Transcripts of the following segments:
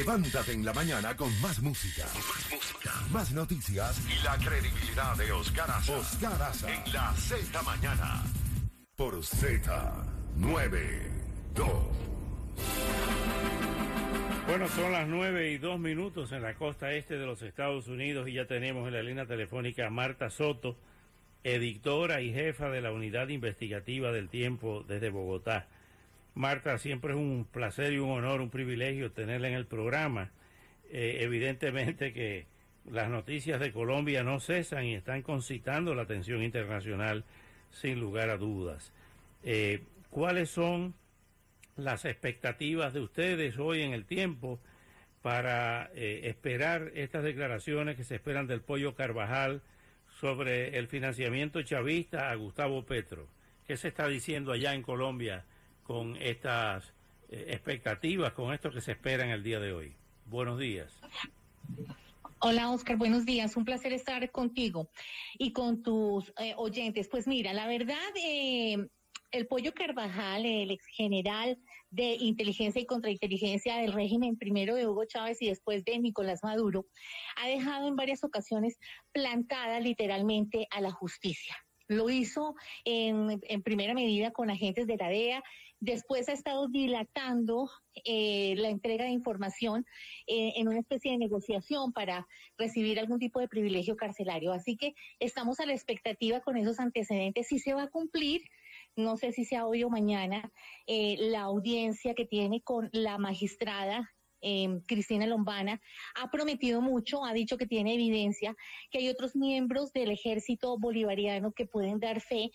Levántate en la mañana con más música. Más noticias y la credibilidad de Oscar Aza. Oscar Aza en la Z mañana. Por Z92. Bueno, son las nueve y dos minutos en la costa este de los Estados Unidos y ya tenemos en la línea telefónica a Marta Soto, editora y jefa de la Unidad Investigativa del Tiempo desde Bogotá. Marta, siempre es un placer y un honor, un privilegio tenerla en el programa. Eh, evidentemente que las noticias de Colombia no cesan y están concitando la atención internacional sin lugar a dudas. Eh, ¿Cuáles son las expectativas de ustedes hoy en el tiempo para eh, esperar estas declaraciones que se esperan del Pollo Carvajal sobre el financiamiento chavista a Gustavo Petro? ¿Qué se está diciendo allá en Colombia con estas eh, expectativas, con esto que se espera en el día de hoy? Buenos días. Hola Oscar, buenos días. Un placer estar contigo y con tus eh, oyentes. Pues mira, la verdad, eh, el Pollo Carvajal, el ex general de inteligencia y contrainteligencia del régimen primero de Hugo Chávez y después de Nicolás Maduro, ha dejado en varias ocasiones plantada literalmente a la justicia. Lo hizo en, en primera medida con agentes de la DEA, Después ha estado dilatando eh, la entrega de información eh, en una especie de negociación para recibir algún tipo de privilegio carcelario. Así que estamos a la expectativa con esos antecedentes si se va a cumplir. No sé si sea hoy o mañana eh, la audiencia que tiene con la magistrada Cristina Lombana, ha prometido mucho, ha dicho que tiene evidencia, que hay otros miembros del ejército bolivariano que pueden dar fe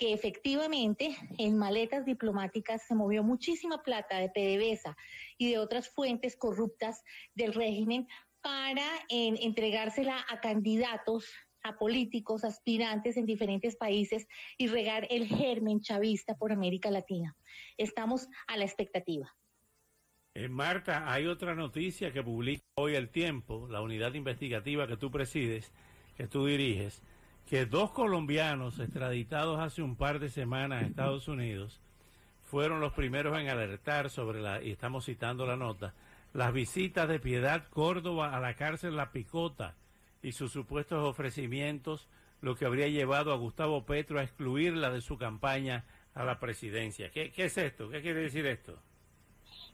que efectivamente en maletas diplomáticas se movió muchísima plata de PDVSA y de otras fuentes corruptas del régimen para entregársela a candidatos a políticos, aspirantes en diferentes países y regar el germen chavista por América Latina. Estamos a la expectativa. Eh, Marta, hay otra noticia que publica hoy El Tiempo, la unidad investigativa que tú presides, que tú diriges, que dos colombianos extraditados hace un par de semanas a Estados Unidos fueron los primeros en alertar sobre la, y estamos citando la nota, las visitas de Piedad Córdoba a la cárcel La Picota y sus supuestos ofrecimientos, lo que habría llevado a Gustavo Petro a excluirla de su campaña a la presidencia. ¿Qué, es esto? ¿Qué quiere decir esto?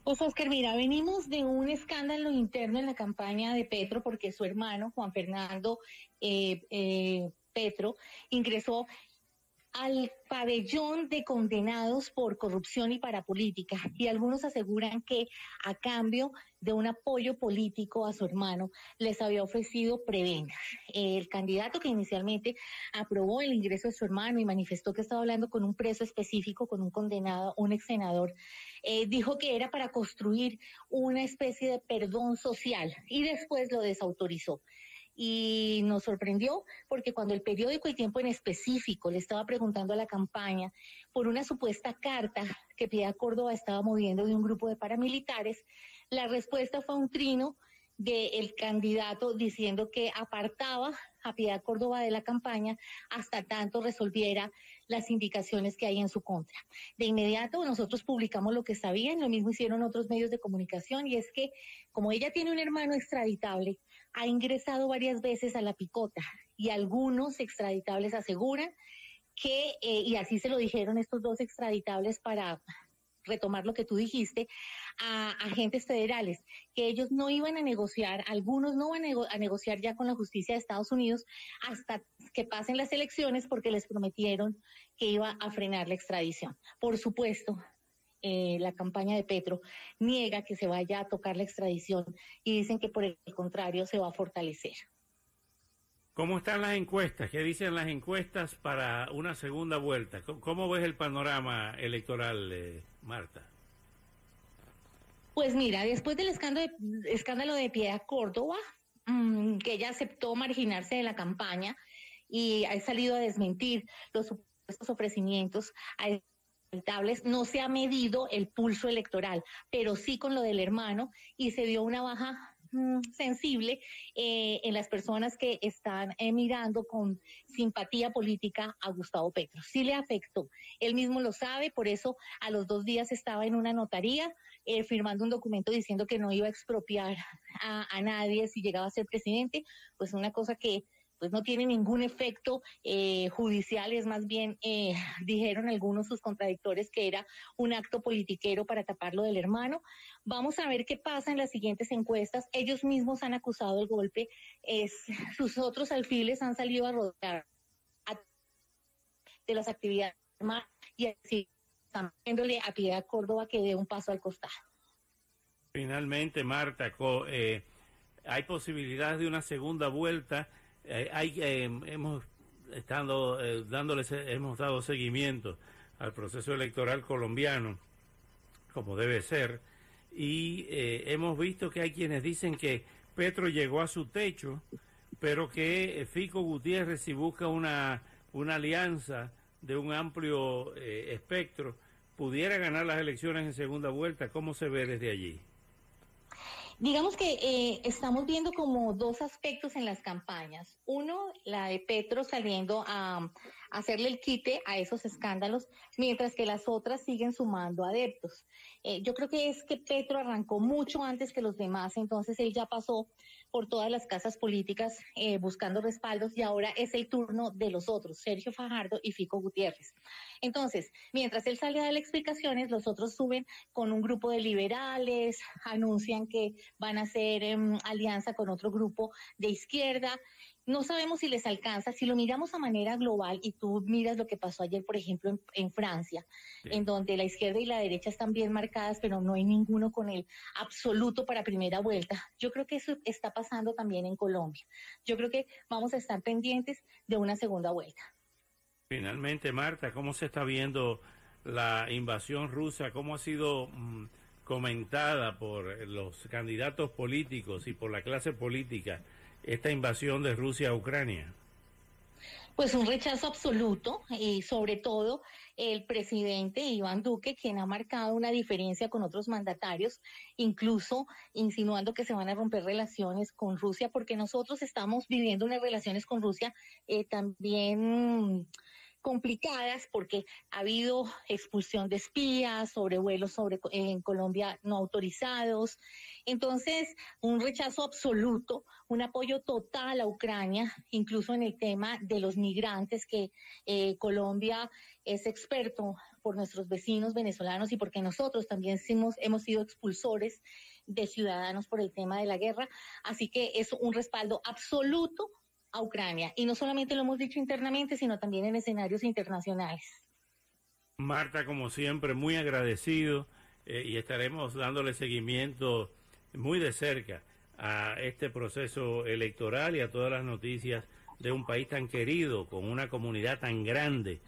Pues Oscar, mira, venimos de un escándalo interno en la campaña de Petro porque su hermano, Juan Fernando eh, eh, Petro, ingresó al pabellón de condenados por corrupción y parapolítica. Y algunos aseguran que a cambio de un apoyo político a su hermano les había ofrecido prebendas. El candidato que inicialmente aprobó el ingreso de su hermano y manifestó que estaba hablando con un preso específico, con un condenado, un ex senador, eh, dijo que era para construir una especie de perdón social y después lo desautorizó y nos sorprendió porque cuando el periódico El Tiempo en específico le estaba preguntando a la campaña por una supuesta carta que Piedad Córdoba estaba moviendo de un grupo de paramilitares, la respuesta fue un trino del candidato diciendo que apartaba a Piedad Córdoba de la campaña hasta tanto resolviera las indicaciones que hay en su contra. De inmediato nosotros publicamos lo que sabían, lo mismo hicieron otros medios de comunicación y es que como ella tiene un hermano extraditable, ha ingresado varias veces a la picota y algunos extraditables aseguran que, eh, y así se lo dijeron estos dos extraditables para retomar lo que tú dijiste, a agentes federales, que ellos no iban a negociar, algunos no van a, negociar ya con la justicia de Estados Unidos hasta que pasen las elecciones porque les prometieron que iba a frenar la extradición. Por supuesto, eh, la campaña de Petro niega que se vaya a tocar la extradición y dicen que por el contrario se va a fortalecer. ¿Cómo están las encuestas? ¿Qué dicen las encuestas para una segunda vuelta? ¿Cómo, ves el panorama electoral, Marta? Pues mira, después del escándalo de, escándalo de Piedad Córdoba, mm, que ella aceptó marginarse de la campaña y ha salido a desmentir los supuestos ofrecimientos a no se ha medido el pulso electoral, pero sí con lo del hermano y se dio una baja sensible eh, en las personas que están eh, mirando con simpatía política a Gustavo Petro. Sí le afectó. Él mismo lo sabe, por eso a los dos días estaba en una notaría eh, firmando un documento diciendo que no iba a expropiar a, a nadie si llegaba a ser presidente. Pues una cosa que pues no tiene ningún efecto eh, judicial, es más bien, eh, dijeron algunos sus contradictores que era un acto politiquero para taparlo del hermano. Vamos a ver qué pasa en las siguientes encuestas. Ellos mismos han acusado el golpe, es, sus otros alfiles han salido a rodar de las actividades y así están viéndole a Piedad Córdoba que dé un paso al costado. Finalmente, Marta, eh, hay posibilidades de una segunda vuelta eh, hay, eh, hemos estado eh, dándoles, hemos dado seguimiento al proceso electoral colombiano, como debe ser, y hemos visto que hay quienes dicen que Petro llegó a su techo, pero que Fico Gutiérrez, si busca una, una alianza de un amplio espectro, pudiera ganar las elecciones en segunda vuelta. ¿Cómo se ve desde allí? Digamos que eh, estamos viendo como dos aspectos en las campañas. Uno, la de Petro saliendo a, hacerle el quite a esos escándalos, mientras que las otras siguen sumando adeptos. Eh, yo creo que es que Petro arrancó mucho antes que los demás, entonces él ya pasó por todas las casas políticas eh, buscando respaldos y ahora es el turno de los otros, Sergio Fajardo y Fico Gutiérrez. Entonces, mientras él sale a dar explicaciones, los otros suben con un grupo de liberales, anuncian que van a hacer em, alianza con otro grupo de izquierda no sabemos si les alcanza. Si lo miramos a manera global y tú miras lo que pasó ayer, por ejemplo, en, Francia, en donde la izquierda y la derecha están bien marcadas, pero no hay ninguno con el absoluto para primera vuelta. Yo creo que eso está pasando también en Colombia. Yo creo que vamos a estar pendientes de una segunda vuelta. Finalmente, Marta, ¿cómo se está viendo la invasión rusa? ¿Cómo ha sido mm, comentada por los candidatos políticos y por la clase política? Esta invasión de Rusia a Ucrania? Pues un rechazo absoluto y sobre todo el presidente Iván Duque, quien ha marcado una diferencia con otros mandatarios, incluso insinuando que se van a romper relaciones con Rusia, porque nosotros estamos viviendo unas relaciones con Rusia eh, también complicadas porque ha habido expulsión de espías, sobrevuelos sobre en Colombia no autorizados. Entonces, un rechazo absoluto, un apoyo total a Ucrania, incluso en el tema de los migrantes que eh, Colombia es experto por nuestros vecinos venezolanos y porque nosotros también hemos, hemos sido expulsores de ciudadanos por el tema de la guerra. Así que es un respaldo absoluto Ucrania. Y no solamente lo hemos dicho internamente, sino también en escenarios internacionales. Marta, como siempre, muy agradecido eh, y estaremos dándole seguimiento muy de cerca a este proceso electoral y a todas las noticias de un país tan querido, con una comunidad tan grande